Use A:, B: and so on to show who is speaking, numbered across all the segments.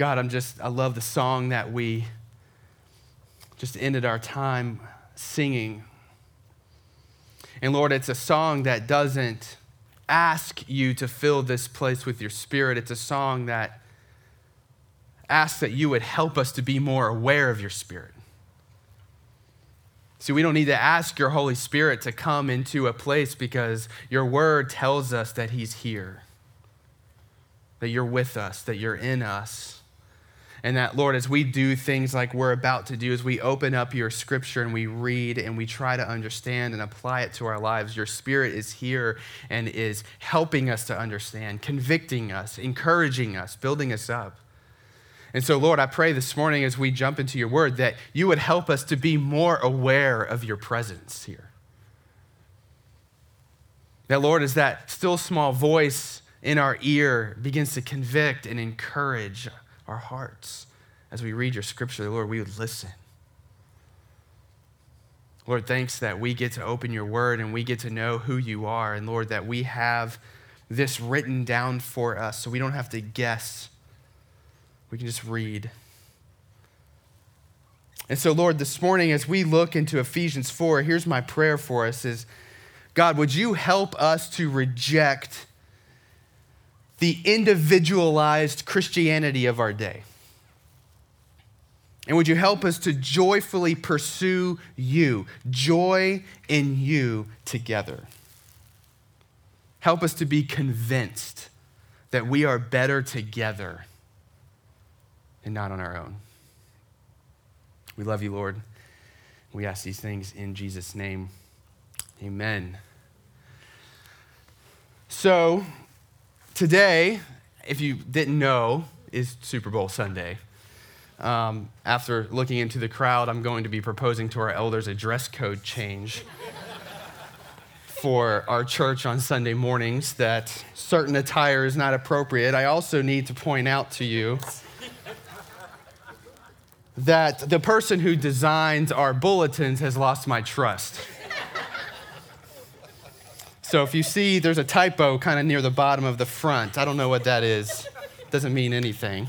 A: God, I'm just, I love the song that we just ended our time singing. And Lord, it's a song that doesn't ask you to fill this place with your spirit. It's a song that asks that you would help us to be more aware of your spirit. See, we don't need to ask your Holy Spirit to come into a place because your word tells us that he's here, that you're with us, that you're in us. And that, Lord, as we do things like we're about to do, as we open up your scripture and we read and we try to understand and apply it to our lives, your spirit is here and is helping us to understand, convicting us, encouraging us, building us up. And so, Lord, I pray this morning as we jump into your word that you would help us to be more aware of your presence here. That, Lord, as that still small voice in our ear begins to convict and encourage our hearts as we read your scripture, Lord, we would listen. Lord, thanks that we get to open your word and we get to know who you are. And Lord, that we have this written down for us so we don't have to guess. We can just read. And so, Lord, this morning as we look into Ephesians 4, here's my prayer for us is God, would you help us to reject the individualized Christianity of our day. And would you help us to joyfully pursue you, joy in you together? Help us to be convinced that we are better together and not on our own. We love you, Lord. We ask these things in Jesus' name. Amen. So, Today, if you didn't know, is Super Bowl Sunday. Um, after looking into the crowd, I'm going to be proposing to our elders a dress code change for our church on Sunday mornings that certain attire is not appropriate. I also need to point out to you that the person who designs our bulletins has lost my trust. So if you see there's a typo kind of near the bottom of the front, I don't know what that is. Doesn't mean anything.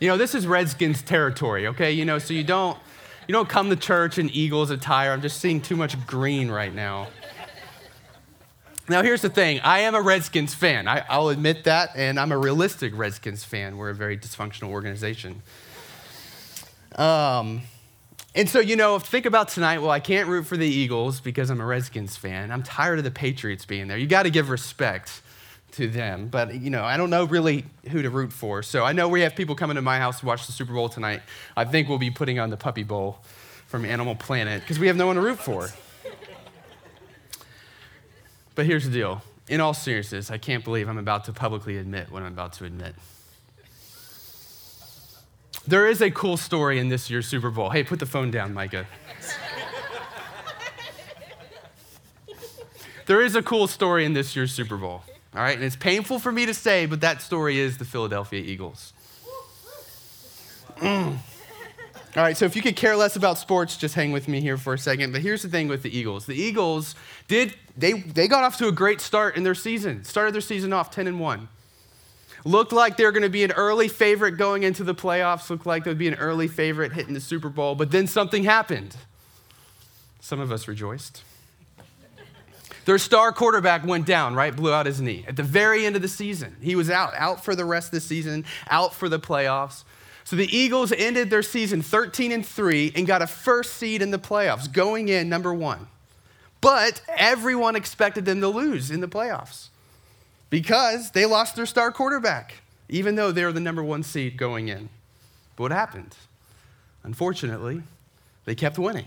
A: You know, this is Redskins territory, okay? You know, so you don't you don't come to church in Eagles attire. I'm just seeing too much green right now. Now, here's the thing I am a Redskins fan. I, will admit that, and I'm a realistic Redskins fan. We're a very dysfunctional organization. Um, and so, you know, think about tonight. Well, I can't root for the Eagles because I'm a Redskins fan. I'm tired of the Patriots being there. You got to give respect to them. But, you know, I don't know really who to root for. So I know we have people coming to my house to watch the Super Bowl tonight. I think we'll be putting on the Puppy Bowl from Animal Planet because we have no one to root for. But here's the deal. In all seriousness, I can't believe I'm about to publicly admit what I'm about to admit. There is a cool story in this year's Super Bowl. Hey, put the phone down, Micah. there is a cool story in this year's Super Bowl. All right, and it's painful for me to say, but that story is the Philadelphia Eagles. Mm. All right, so if you could care less about sports, just hang with me here for a second. But here's the thing with the Eagles. The Eagles did they they got off to a great start in their season. Started their season off 10 and 1. Looked like they're going to be an early favorite going into the playoffs, looked like they'd be an early favorite hitting the Super Bowl, but then something happened. Some of us rejoiced. Their star quarterback went down, right? Blew out his knee at the very end of the season. He was out, out for the rest of the season, out for the playoffs. So the Eagles ended their season 13 and 3 and got a first seed in the playoffs, going in number one. But everyone expected them to lose in the playoffs because they lost their star quarterback, even though they were the number one seed going in. But what happened? Unfortunately, they kept winning.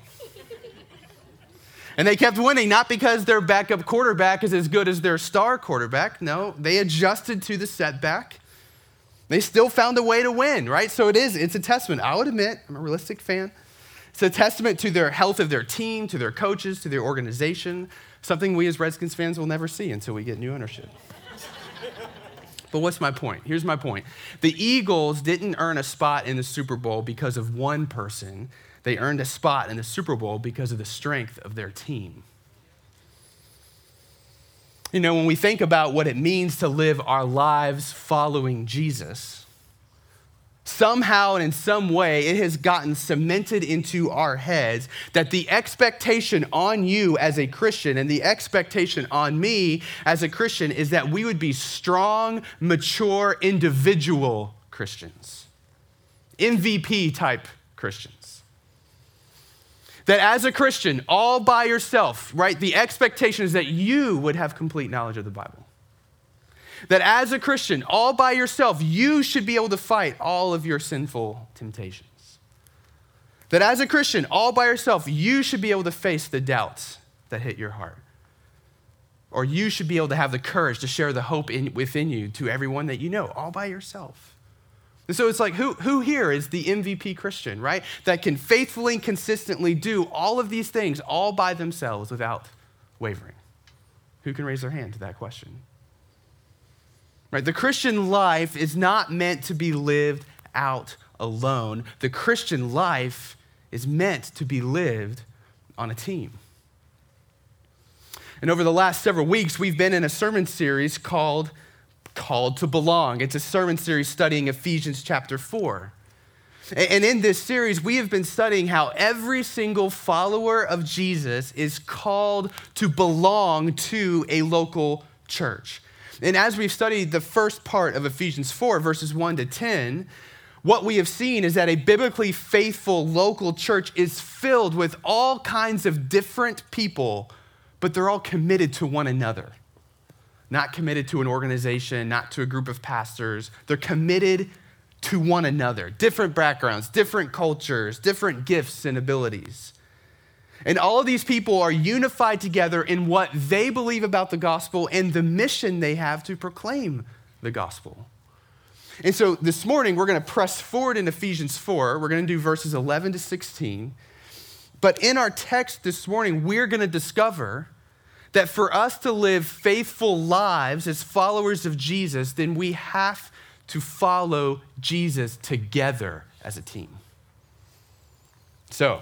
A: and they kept winning not because their backup quarterback is as good as their star quarterback. No, they adjusted to the setback. They still found a way to win, right? So it is, it's a testament. I would admit, I'm a realistic fan. It's a testament to their health of their team, to their coaches, to their organization, something we as Redskins fans will never see until we get new ownership. But what's my point? Here's my point. The Eagles didn't earn a spot in the Super Bowl because of one person, they earned a spot in the Super Bowl because of the strength of their team. You know, when we think about what it means to live our lives following Jesus, somehow and in some way it has gotten cemented into our heads that the expectation on you as a Christian and the expectation on me as a Christian is that we would be strong, mature, individual Christians, MVP type Christians that as a Christian, all by yourself, right, the expectation is that you would have complete knowledge of the Bible. That as a Christian, all by yourself, you should be able to fight all of your sinful temptations. That as a Christian, all by yourself, you should be able to face the doubts that hit your heart. Or you should be able to have the courage to share the hope in, within you to everyone that you know, all by yourself. And so it's like, who, who here is the MVP Christian, right? That can faithfully and consistently do all of these things all by themselves without wavering? Who can raise their hand to that question? Right? The Christian life is not meant to be lived out alone. The Christian life is meant to be lived on a team. And over the last several weeks, we've been in a sermon series called called to belong. It's a sermon series studying Ephesians chapter 4. And in this series, we have been studying how every single follower of Jesus is called to belong to a local church. And as we've studied the first part of Ephesians 4, verses 1 to 10, what we have seen is that a biblically faithful local church is filled with all kinds of different people, but they're all committed to one another not committed to an organization, not to a group of pastors. They're committed to one another, different backgrounds, different cultures, different gifts and abilities. And all of these people are unified together in what they believe about the gospel and the mission they have to proclaim the gospel. And so this morning, we're going to press forward in Ephesians 4. We're going to do verses 11 to 16. But in our text this morning, we're going to discover that for us to live faithful lives as followers of Jesus, then we have to follow Jesus together as a team. So,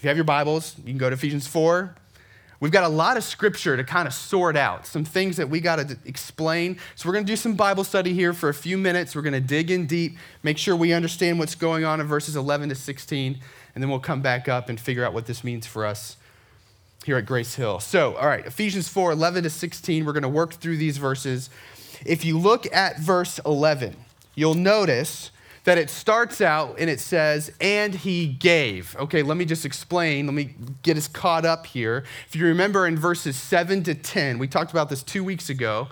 A: if you have your Bibles, you can go to Ephesians 4. We've got a lot of scripture to kind of sort out, some things that we got to explain. So, we're going to do some Bible study here for a few minutes. We're going to dig in deep, make sure we understand what's going on in verses 11 to 16, and then we'll come back up and figure out what this means for us here at Grace Hill. So, all right, Ephesians 4 11 to 16, we're going to work through these verses. If you look at verse 11, you'll notice that it starts out and it says, and he gave. Okay, let me just explain. Let me get us caught up here. If you remember in verses 7 to 10, we talked about this two weeks ago.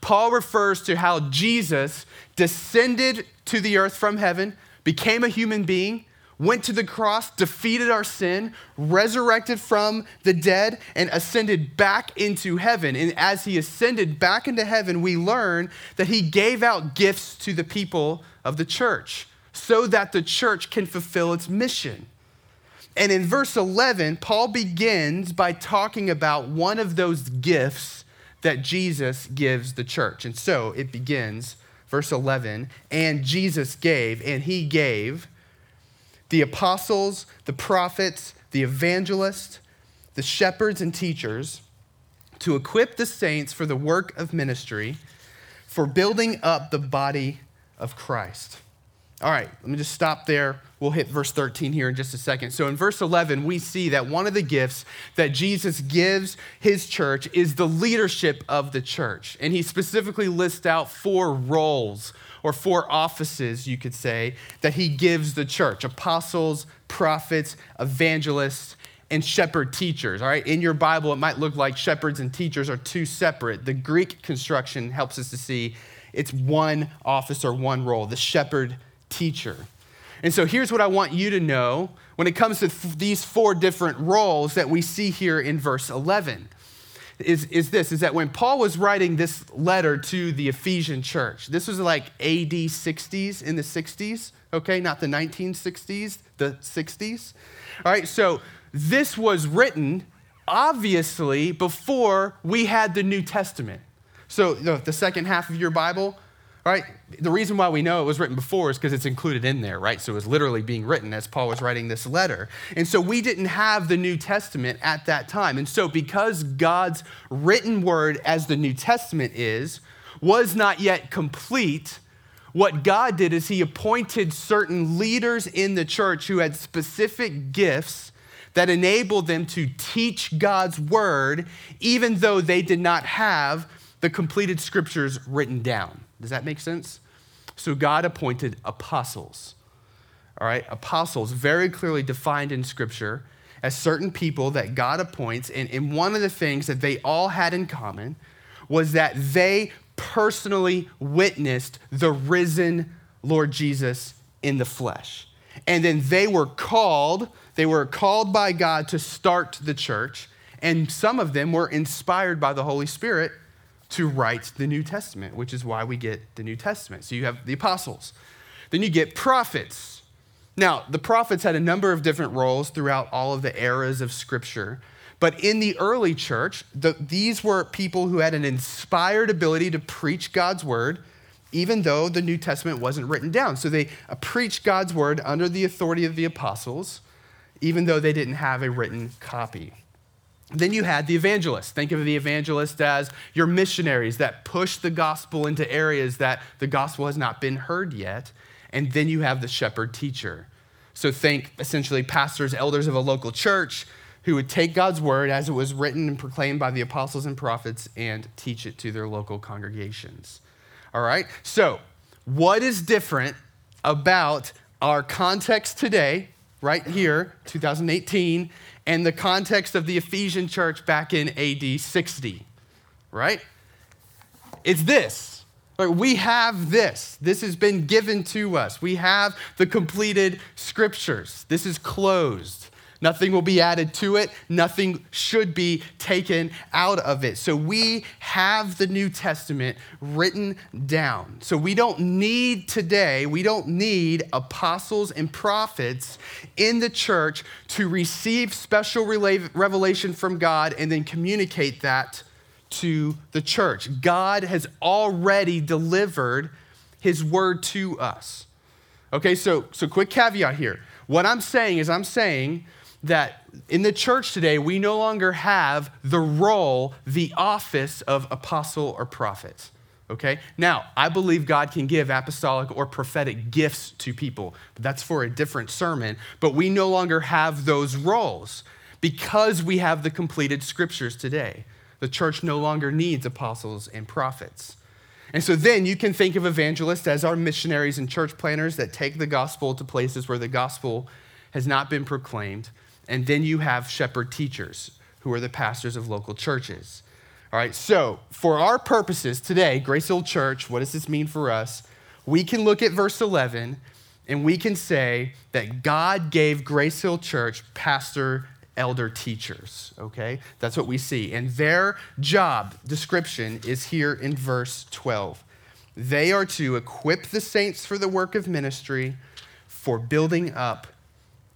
A: Paul refers to how Jesus descended to the earth from heaven, became a human being, went to the cross, defeated our sin, resurrected from the dead, and ascended back into heaven. And as he ascended back into heaven, we learn that he gave out gifts to the people of the church so that the church can fulfill its mission. And in verse 11, Paul begins by talking about one of those gifts that Jesus gives the church. And so it begins, verse 11, and Jesus gave, and he gave the apostles, the prophets, the evangelists, the shepherds and teachers to equip the saints for the work of ministry, for building up the body of Christ. All right, let me just stop there. We'll hit verse 13 here in just a second. So, in verse 11, we see that one of the gifts that Jesus gives his church is the leadership of the church. And he specifically lists out four roles or four offices, you could say, that he gives the church apostles, prophets, evangelists, and shepherd teachers. All right, in your Bible, it might look like shepherds and teachers are two separate. The Greek construction helps us to see it's one office or one role, the shepherd teacher. And so here's what I want you to know when it comes to these four different roles that we see here in verse 11 is, is this is that when Paul was writing this letter to the Ephesian church, this was like AD 60s in the 60s, okay, not the 1960s, the 60s. All right, so this was written obviously before we had the New Testament. So the second half of your Bible, right? The reason why we know it was written before is because it's included in there, right? So it was literally being written as Paul was writing this letter. And so we didn't have the New Testament at that time. And so because God's written word, as the New Testament is, was not yet complete, what God did is he appointed certain leaders in the church who had specific gifts that enabled them to teach God's word, even though they did not have the completed scriptures written down. Does that make sense? So God appointed apostles. All right, apostles, very clearly defined in Scripture as certain people that God appoints. And, and one of the things that they all had in common was that they personally witnessed the risen Lord Jesus in the flesh. And then they were called, they were called by God to start the church. And some of them were inspired by the Holy Spirit to write the New Testament, which is why we get the New Testament. So you have the apostles. Then you get prophets. Now, the prophets had a number of different roles throughout all of the eras of Scripture. But in the early church, the, these were people who had an inspired ability to preach God's word, even though the New Testament wasn't written down. So they uh, preached God's word under the authority of the apostles, even though they didn't have a written copy. Then you had the evangelists. Think of the evangelists as your missionaries that push the gospel into areas that the gospel has not been heard yet. And then you have the shepherd teacher. So think essentially pastors, elders of a local church who would take God's word as it was written and proclaimed by the apostles and prophets and teach it to their local congregations. All right? So, what is different about our context today, right here, 2018, and the context of the Ephesian church back in AD 60, right? It's this. We have this. This has been given to us. We have the completed scriptures. This is closed. Nothing will be added to it. Nothing should be taken out of it. So we have the New Testament written down. So we don't need today, we don't need apostles and prophets in the church to receive special revelation from God and then communicate that to the church. God has already delivered his word to us. Okay, so so quick caveat here. What I'm saying is I'm saying that in the church today, we no longer have the role, the office of apostle or prophet. Okay? Now, I believe God can give apostolic or prophetic gifts to people, that's for a different sermon. But we no longer have those roles because we have the completed scriptures today. The church no longer needs apostles and prophets. And so then you can think of evangelists as our missionaries and church planners that take the gospel to places where the gospel has not been proclaimed and then you have shepherd teachers, who are the pastors of local churches. All right, so for our purposes today, Grace Hill Church, what does this mean for us? We can look at verse 11 and we can say that God gave Grace Hill Church pastor, elder teachers, okay? That's what we see. And their job description is here in verse 12. They are to equip the saints for the work of ministry, for building up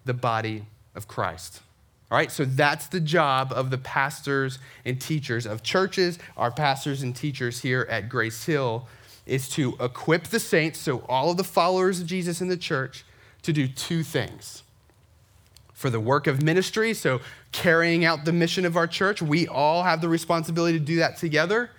A: the body of Christ. All right, so that's the job of the pastors and teachers of churches, our pastors and teachers here at Grace Hill, is to equip the saints, so all of the followers of Jesus in the church, to do two things. For the work of ministry, so carrying out the mission of our church, we all have the responsibility to do that together.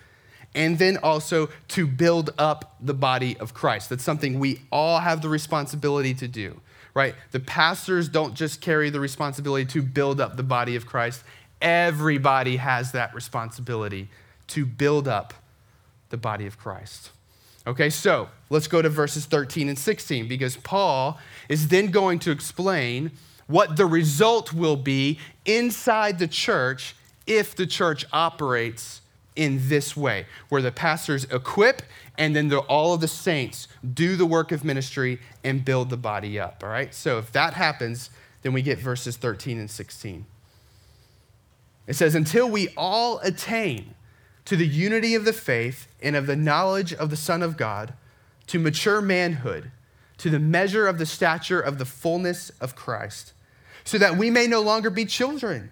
A: And then also to build up the body of Christ. That's something we all have the responsibility to do right? The pastors don't just carry the responsibility to build up the body of Christ, everybody has that responsibility to build up the body of Christ. Okay, so let's go to verses 13 and 16 because Paul is then going to explain what the result will be inside the church if the church operates in this way, where the pastors equip and then the, all of the saints do the work of ministry and build the body up. All right? So if that happens, then we get verses 13 and 16. It says, Until we all attain to the unity of the faith and of the knowledge of the Son of God, to mature manhood, to the measure of the stature of the fullness of Christ, so that we may no longer be children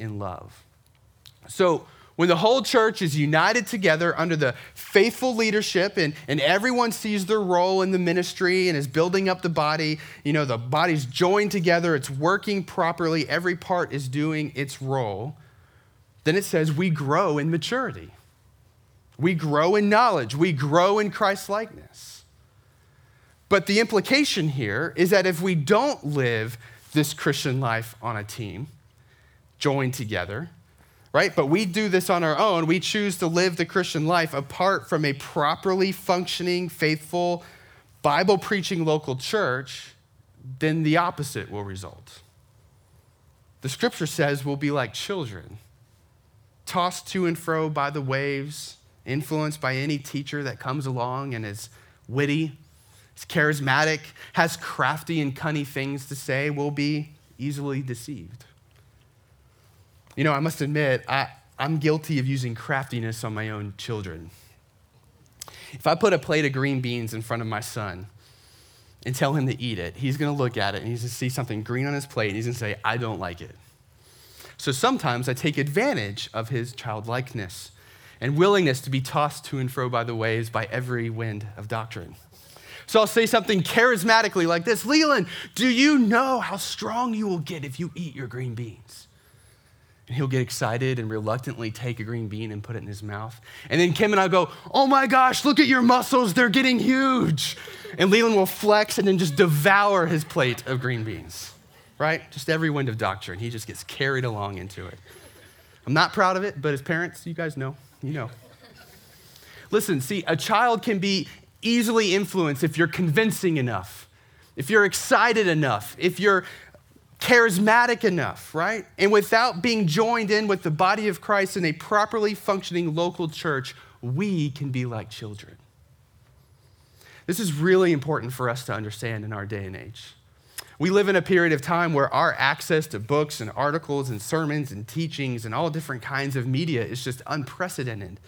A: in love. So, when the whole church is united together under the faithful leadership and, and everyone sees their role in the ministry and is building up the body, you know, the body's joined together, it's working properly, every part is doing its role, then it says we grow in maturity. We grow in knowledge. We grow in Christ likeness. But the implication here is that if we don't live this Christian life on a team, joined together, right? But we do this on our own. We choose to live the Christian life apart from a properly functioning, faithful, Bible preaching local church, then the opposite will result. The scripture says we'll be like children, tossed to and fro by the waves, influenced by any teacher that comes along and is witty, is charismatic, has crafty and cunning things to say, will be easily deceived. You know, I must admit, I, I'm guilty of using craftiness on my own children. If I put a plate of green beans in front of my son and tell him to eat it, he's going to look at it and he's going to see something green on his plate and he's going to say, I don't like it. So sometimes I take advantage of his childlikeness and willingness to be tossed to and fro by the waves by every wind of doctrine. So I'll say something charismatically like this Leland, do you know how strong you will get if you eat your green beans? And he'll get excited and reluctantly take a green bean and put it in his mouth. And then Kim and I go, Oh my gosh, look at your muscles, they're getting huge. And Leland will flex and then just devour his plate of green beans, right? Just every wind of doctrine. He just gets carried along into it. I'm not proud of it, but as parents, you guys know, you know. Listen, see, a child can be easily influenced if you're convincing enough, if you're excited enough, if you're charismatic enough, right? And without being joined in with the body of Christ in a properly functioning local church, we can be like children. This is really important for us to understand in our day and age. We live in a period of time where our access to books and articles and sermons and teachings and all different kinds of media is just unprecedented.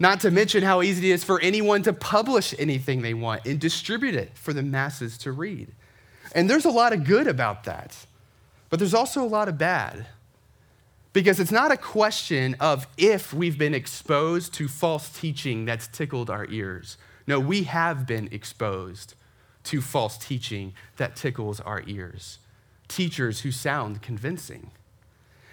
A: Not to mention how easy it is for anyone to publish anything they want and distribute it for the masses to read. And there's a lot of good about that. But there's also a lot of bad. Because it's not a question of if we've been exposed to false teaching that's tickled our ears. No, we have been exposed to false teaching that tickles our ears. Teachers who sound convincing.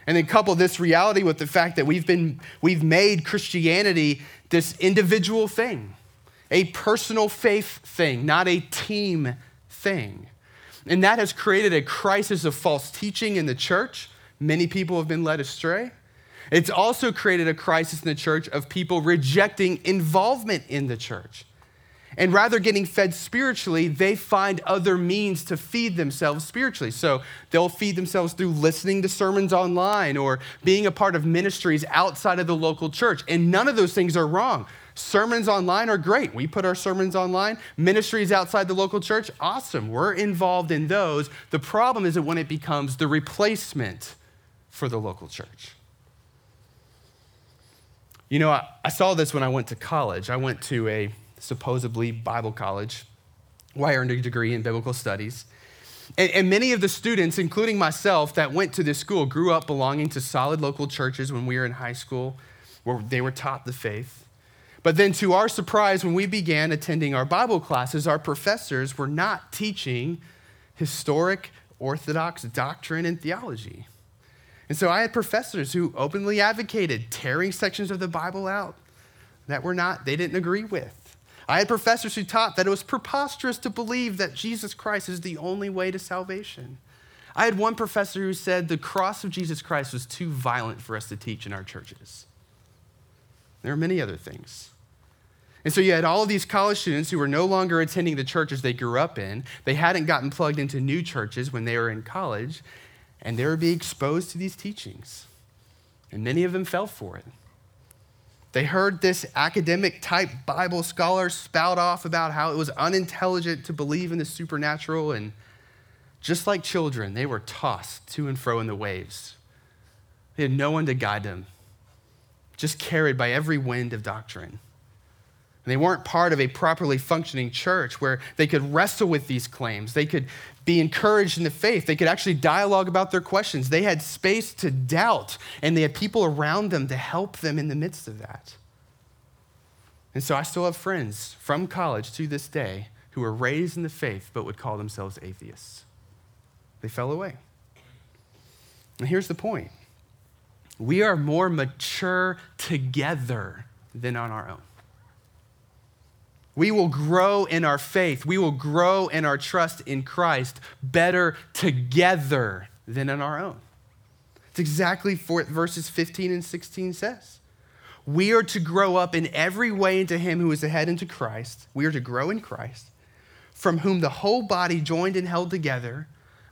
A: And then couple this reality with the fact that we've been we've made Christianity this individual thing, a personal faith thing, not a team thing. And that has created a crisis of false teaching in the church. Many people have been led astray. It's also created a crisis in the church of people rejecting involvement in the church. And rather getting fed spiritually, they find other means to feed themselves spiritually. So they'll feed themselves through listening to sermons online or being a part of ministries outside of the local church. And none of those things are wrong. Sermons online are great. We put our sermons online. Ministries outside the local church, awesome. We're involved in those. The problem is that when it becomes the replacement for the local church. You know, I, I saw this when I went to college. I went to a supposedly Bible college where I earned a degree in biblical studies. And, and, many of the students, including myself, that went to this school grew up belonging to solid local churches when we were in high school, where they were taught the faith. But then, to our surprise, when we began attending our Bible classes, our professors were not teaching historic Orthodox doctrine and theology. And so I had professors who openly advocated tearing sections of the Bible out that were not, they didn't agree with. I had professors who taught that it was preposterous to believe that Jesus Christ is the only way to salvation. I had one professor who said the cross of Jesus Christ was too violent for us to teach in our churches. There are many other things. And so you had all of these college students who were no longer attending the churches they grew up in. They hadn't gotten plugged into new churches when they were in college, and they were being exposed to these teachings. And many of them fell for it. They heard this academic type Bible scholar spout off about how it was unintelligent to believe in the supernatural. And just like children, they were tossed to and fro in the waves. They had no one to guide them, just carried by every wind of doctrine. And they weren't part of a properly functioning church where they could wrestle with these claims. They could be encouraged in the faith. They could actually dialogue about their questions. They had space to doubt, and they had people around them to help them in the midst of that. And so I still have friends from college to this day who were raised in the faith but would call themselves atheists. They fell away. And here's the point we are more mature together than on our own. We will grow in our faith. We will grow in our trust in Christ better together than on our own. It's exactly what verses 15 and 16 says. We are to grow up in every way into Him who is the head into Christ. We are to grow in Christ, from whom the whole body joined and held together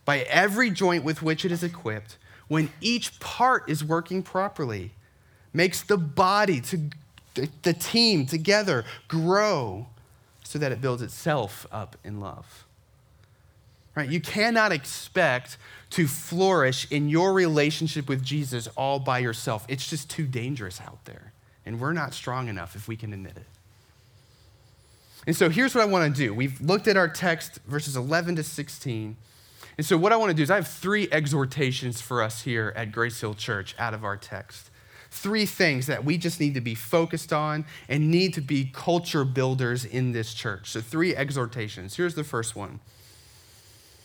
A: by every joint with which it is equipped, when each part is working properly, makes the body to the team together grow so that it builds itself up in love. Right? You cannot expect to flourish in your relationship with Jesus all by yourself. It's just too dangerous out there. And we're not strong enough if we can admit it. And so here's what I want to do. We've looked at our text, verses 11 to 16. And so what I want to do is I have three exhortations for us here at Grace Hill Church out of our text three things that we just need to be focused on and need to be culture builders in this church. So, three exhortations. Here's the first one.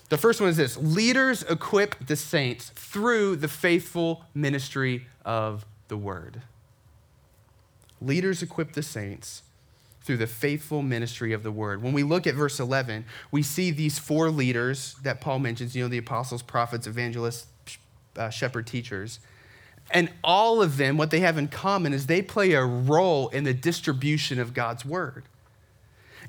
A: The first one is this leaders equip the saints through the faithful ministry of the word. Leaders equip the saints through the faithful ministry of the word. When we look at verse 11, we see these four leaders that Paul mentions, you know, the apostles, prophets, evangelists, uh, shepherd teachers. And all of them, what they have in common is they play a role in the distribution of God's word.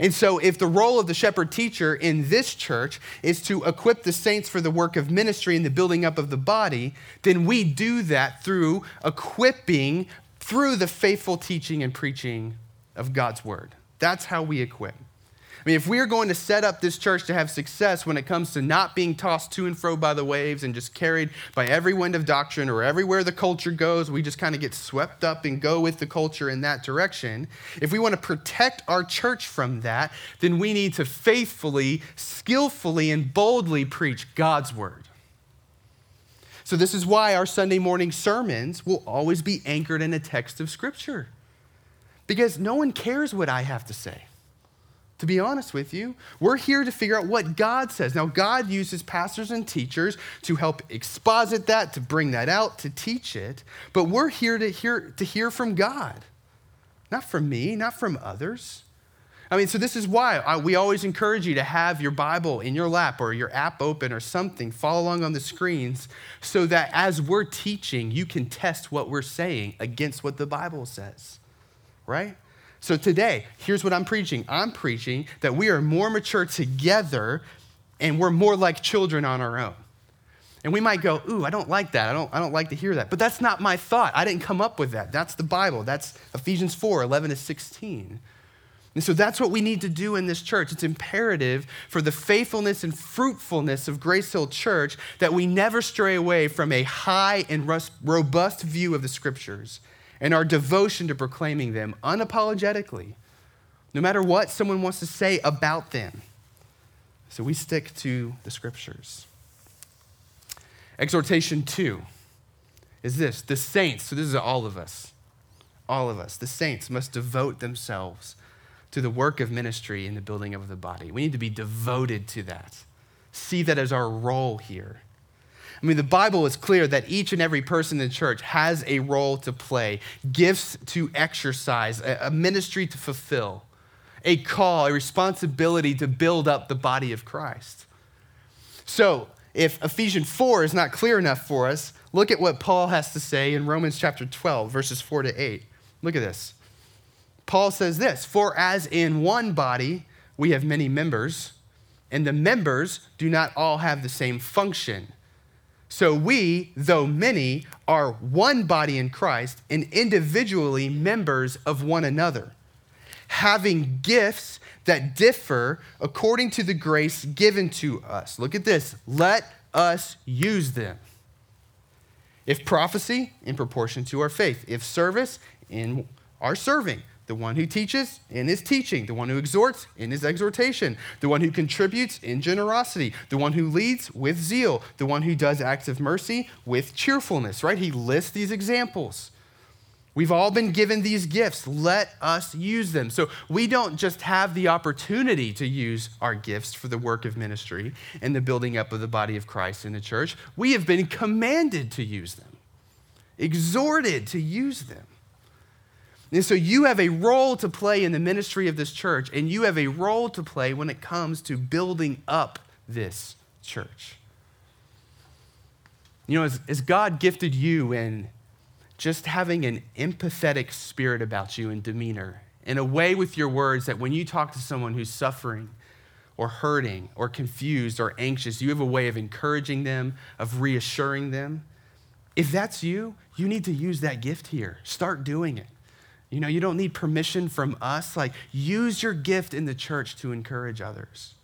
A: And so, if the role of the shepherd teacher in this church is to equip the saints for the work of ministry and the building up of the body, then we do that through equipping through the faithful teaching and preaching of God's word. That's how we equip. Mean, if we are going to set up this church to have success when it comes to not being tossed to and fro by the waves and just carried by every wind of doctrine or everywhere the culture goes, we just kind of get swept up and go with the culture in that direction. If we want to protect our church from that, then we need to faithfully, skillfully, and boldly preach God's word. So, this is why our Sunday morning sermons will always be anchored in a text of Scripture. Because no one cares what I have to say to be honest with you. We're here to figure out what God says. Now, God uses pastors and teachers to help exposit that, to bring that out, to teach it, but we're here to hear, to hear from God, not from me, not from others. I mean, so this is why I, we always encourage you to have your Bible in your lap or your app open or something, follow along on the screens, so that as we're teaching, you can test what we're saying against what the Bible says, right? So today, here's what I'm preaching I'm preaching that we are more mature together and we're more like children on our own. And we might go, ooh, I don't like that. I don't, I don't like to hear that. But that's not my thought. I didn't come up with that. That's the Bible. That's Ephesians 4 11 to 16. And so that's what we need to do in this church. It's imperative for the faithfulness and fruitfulness of Grace Hill Church that we never stray away from a high and robust view of the scriptures and our devotion to proclaiming them unapologetically, no matter what someone wants to say about them. So we stick to the scriptures. Exhortation two is this the saints, so this is all of us, all of us, the saints must devote themselves to the work of ministry in the building of the body. We need to be devoted to that. See that as our role here. I mean, the Bible is clear that each and every person in the church has a role to play, gifts to exercise, a ministry to fulfill, a call, a responsibility to build up the body of Christ. So, if Ephesians 4 is not clear enough for us, look at what Paul has to say in Romans chapter 12, verses 4 to 8. Look at this. Paul says this For as in one body we have many members, and the members do not all have the same function. So we, though many, are one body in Christ and individually members of one another, having gifts that differ according to the grace given to us. Look at this. Let us use them. If prophecy, in proportion to our faith. If service, in our serving. The one who teaches in his teaching, the one who exhorts in his exhortation, the one who contributes in generosity, the one who leads with zeal, the one who does acts of mercy with cheerfulness, right? He lists these examples. We've all been given these gifts. Let us use them. So we don't just have the opportunity to use our gifts for the work of ministry and the building up of the body of Christ in the church. We have been commanded to use them, exhorted to use them. And so you have a role to play in the ministry of this church, and you have a role to play when it comes to building up this church. You know, as, as God gifted you in just having an empathetic spirit about you and demeanor, in a way with your words that when you talk to someone who's suffering or hurting or confused or anxious, you have a way of encouraging them, of reassuring them. If that's you, you need to use that gift here. Start doing it. You know, you don't need permission from us. Like, use your gift in the church to encourage others.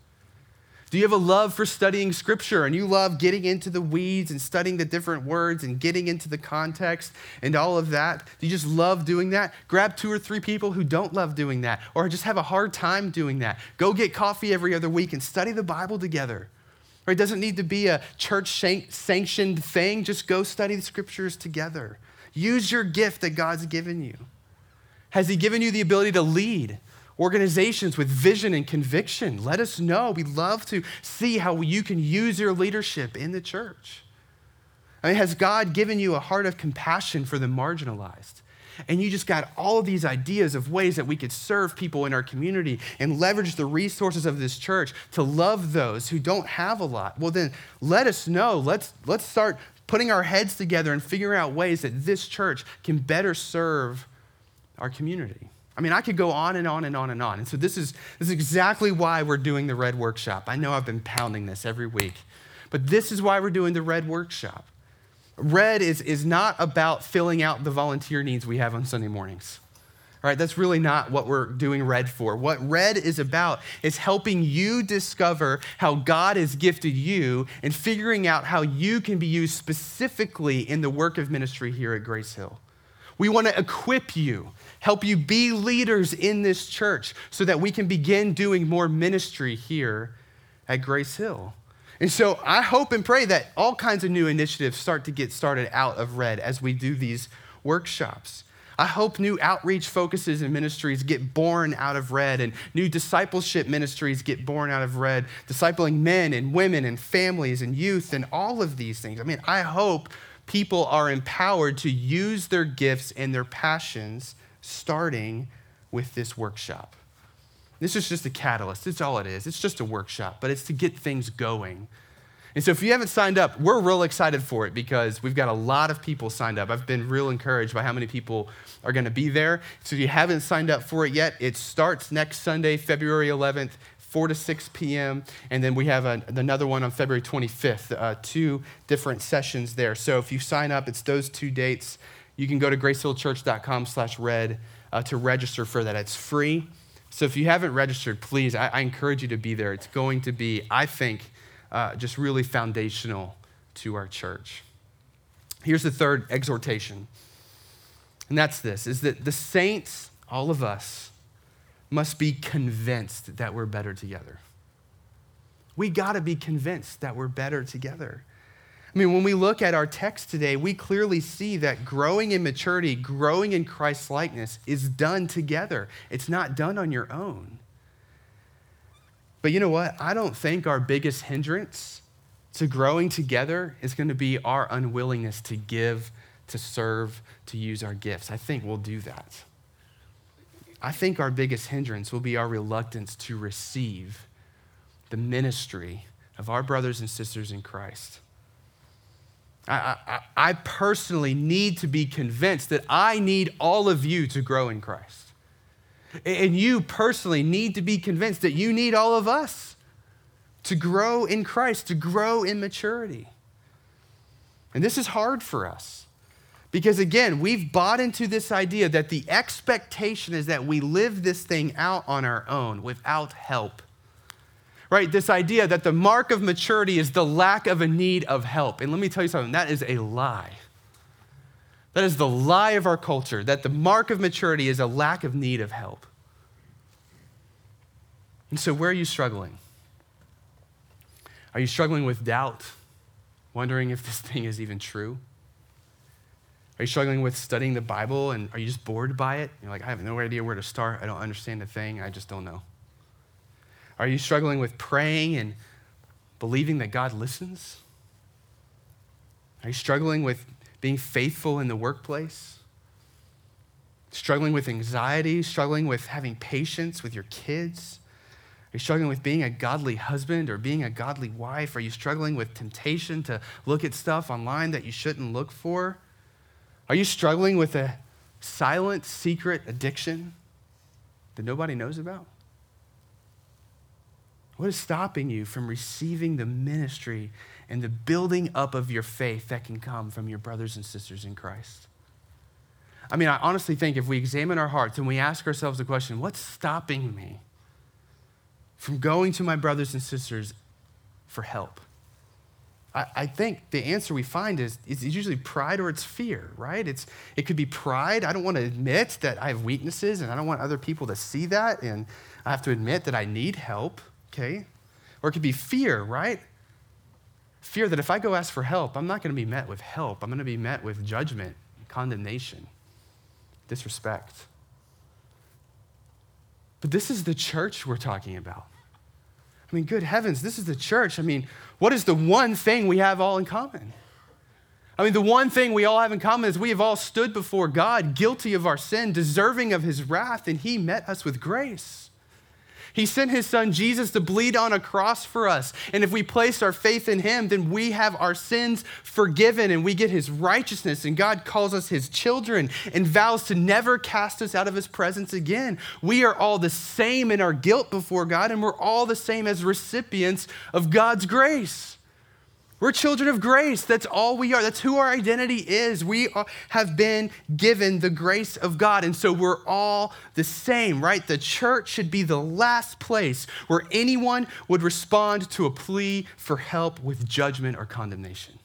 A: Do you have a love for studying scripture and you love getting into the weeds and studying the different words and getting into the context and all of that? Do you just love doing that? Grab two or three people who don't love doing that or just have a hard time doing that. Go get coffee every other week and study the Bible together. Or it doesn't need to be a church sanctioned thing. Just go study the scriptures together. Use your gift that God's given you. Has He given you the ability to lead organizations with vision and conviction? Let us know. We'd love to see how you can use your leadership in the church. I mean, has God given you a heart of compassion for the marginalized? And you just got all of these ideas of ways that we could serve people in our community and leverage the resources of this church to love those who don't have a lot. Well, then let us know. Let's, let's start putting our heads together and figuring out ways that this church can better serve our community. I mean, I could go on and on and on and on. And so this is, this is exactly why we're doing the Red Workshop. I know I've been pounding this every week, but this is why we're doing the Red Workshop. Red is, is not about filling out the volunteer needs we have on Sunday mornings. All right, that's really not what we're doing Red for. What Red is about is helping you discover how God has gifted you and figuring out how you can be used specifically in the work of ministry here at Grace Hill. We want to equip you, help you be leaders in this church so that we can begin doing more ministry here at Grace Hill. And so I hope and pray that all kinds of new initiatives start to get started out of Red as we do these workshops. I hope new outreach focuses and ministries get born out of Red and new discipleship ministries get born out of Red, discipling men and women and families and youth and all of these things. I mean, I hope people are empowered to use their gifts and their passions, starting with this workshop. This is just a catalyst. It's all it is. It's just a workshop, but it's to get things going. And so, if you haven't signed up, we're real excited for it because we've got a lot of people signed up. I've been real encouraged by how many people are going to be there. So, if you haven't signed up for it yet, it starts next Sunday, February 11th. 4 to 6 p.m. And then we have a, another one on February 25th, uh, two different sessions there. So if you sign up, it's those two dates. You can go to gracehillchurch.com slash red uh, to register for that. It's free. So if you haven't registered, please, I, I encourage you to be there. It's going to be, I think, uh, just really foundational to our church. Here's the third exhortation. And that's this is that the saints, all of us, must be convinced that we're better together. We got to be convinced that we're better together. I mean, when we look at our text today, we clearly see that growing in maturity, growing in Christ's likeness is done together. It's not done on your own. But you know what? I don't think our biggest hindrance to growing together is going to be our unwillingness to give, to serve, to use our gifts. I think we'll do that. I think our biggest hindrance will be our reluctance to receive the ministry of our brothers and sisters in Christ. I, I, I, personally need to be convinced that I need all of you to grow in Christ. And you personally need to be convinced that you need all of us to grow in Christ, to grow in maturity. And this is hard for us. Because again, we've bought into this idea that the expectation is that we live this thing out on our own without help. Right? This idea that the mark of maturity is the lack of a need of help. And let me tell you something, that is a lie. That is the lie of our culture, that the mark of maturity is a lack of need of help. And so, where are you struggling? Are you struggling with doubt, wondering if this thing is even true? Are you struggling with studying the Bible and are you just bored by it? You're like, I have no idea where to start. I don't understand a thing. I just don't know. Are you struggling with praying and believing that God listens? Are you struggling with being faithful in the workplace? Struggling with anxiety? Struggling with having patience with your kids? Are you struggling with being a godly husband or being a godly wife? Are you struggling with temptation to look at stuff online that you shouldn't look for? Are you struggling with a silent, secret addiction that nobody knows about? What is stopping you from receiving the ministry and the building up of your faith that can come from your brothers and sisters in Christ? I mean, I honestly think if we examine our hearts and we ask ourselves the question, what's stopping me from going to my brothers and sisters for help? I, I think the answer we find is, is usually pride or it's fear, right? It's, it could be pride. I don't want to admit that I have weaknesses and I don't want other people to see that. And I have to admit that I need help, okay? Or it could be fear, right? Fear that if I go ask for help, I'm not going to be met with help. I'm going to be met with judgment, condemnation, disrespect. But this is the church we're talking about. I mean, good heavens, this is the church. I mean, what is the one thing we have all in common? I mean, the one thing we all have in common is we have all stood before God, guilty of our sin, deserving of his wrath, and he met us with grace. He sent his son Jesus to bleed on a cross for us. And if we place our faith in him, then we have our sins forgiven and we get his righteousness. And God calls us his children and vows to never cast us out of his presence again. We are all the same in our guilt before God, and we're all the same as recipients of God's grace. We're children of grace. That's all we are. That's who our identity is. We are, have been given the grace of God. And so we're all the same, right? The church should be the last place where anyone would respond to a plea for help with judgment or condemnation.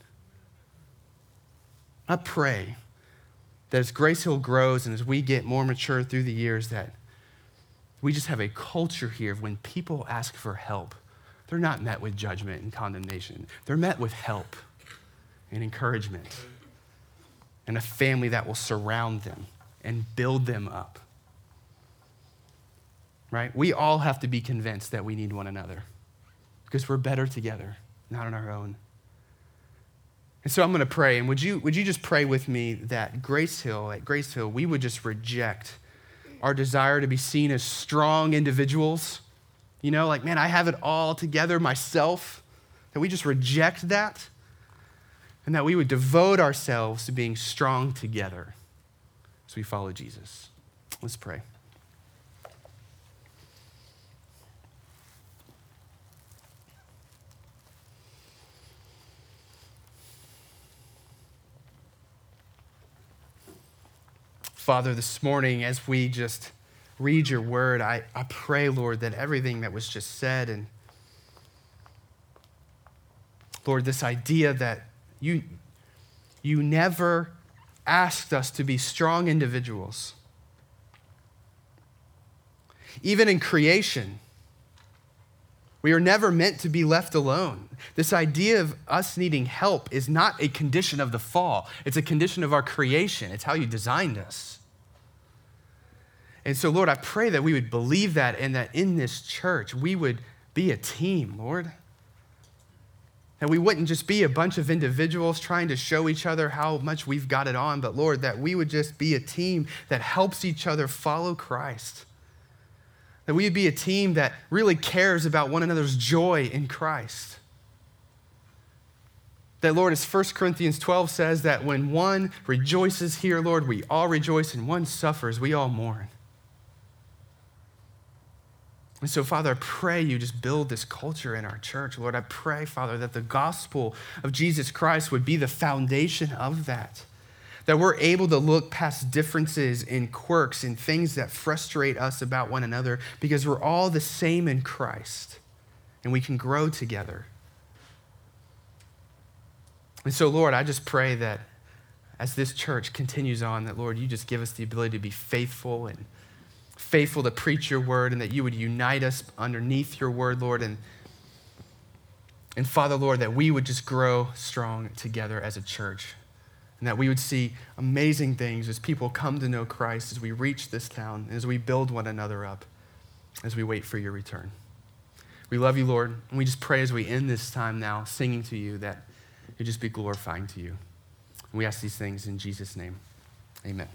A: I pray that as Grace Hill grows and as we get more mature through the years, that we just have a culture here of when people ask for help they're not met with judgment and condemnation. They're met with help and encouragement and a family that will surround them and build them up. Right? We all have to be convinced that we need one another because we're better together, not on our own. And so I'm going to pray. And would you, would you just pray with me that Grace Hill, at Grace Hill, we would just reject our desire to be seen as strong individuals you know, like, man, I have it all together myself. That we just reject that and that we would devote ourselves to being strong together as we follow Jesus. Let's pray. Father, this morning, as we just read your word, I, I pray, Lord, that everything that was just said and Lord, this idea that you, you never asked us to be strong individuals. Even in creation, we are never meant to be left alone. This idea of us needing help is not a condition of the fall, it's a condition of our creation. It's how you designed us. And so, Lord, I pray that we would believe that and that in this church we would be a team, Lord. That we wouldn't just be a bunch of individuals trying to show each other how much we've got it on, but Lord, that we would just be a team that helps each other follow Christ. That we would be a team that really cares about one another's joy in Christ. That, Lord, as 1 Corinthians 12 says, that when one rejoices here, Lord, we all rejoice, and one suffers, we all mourn. And so, Father, I pray you just build this culture in our church. Lord, I pray, Father, that the gospel of Jesus Christ would be the foundation of that. That we're able to look past differences and quirks and things that frustrate us about one another because we're all the same in Christ and we can grow together. And so, Lord, I just pray that as this church continues on, that, Lord, you just give us the ability to be faithful and faithful to preach your word and that you would unite us underneath your word, Lord. And, and Father, Lord, that we would just grow strong together as a church and that we would see amazing things as people come to know Christ, as we reach this town, as we build one another up, as we wait for your return. We love you, Lord, and we just pray as we end this time now singing to you that you just be glorifying to you. We ask these things in Jesus' name. Amen.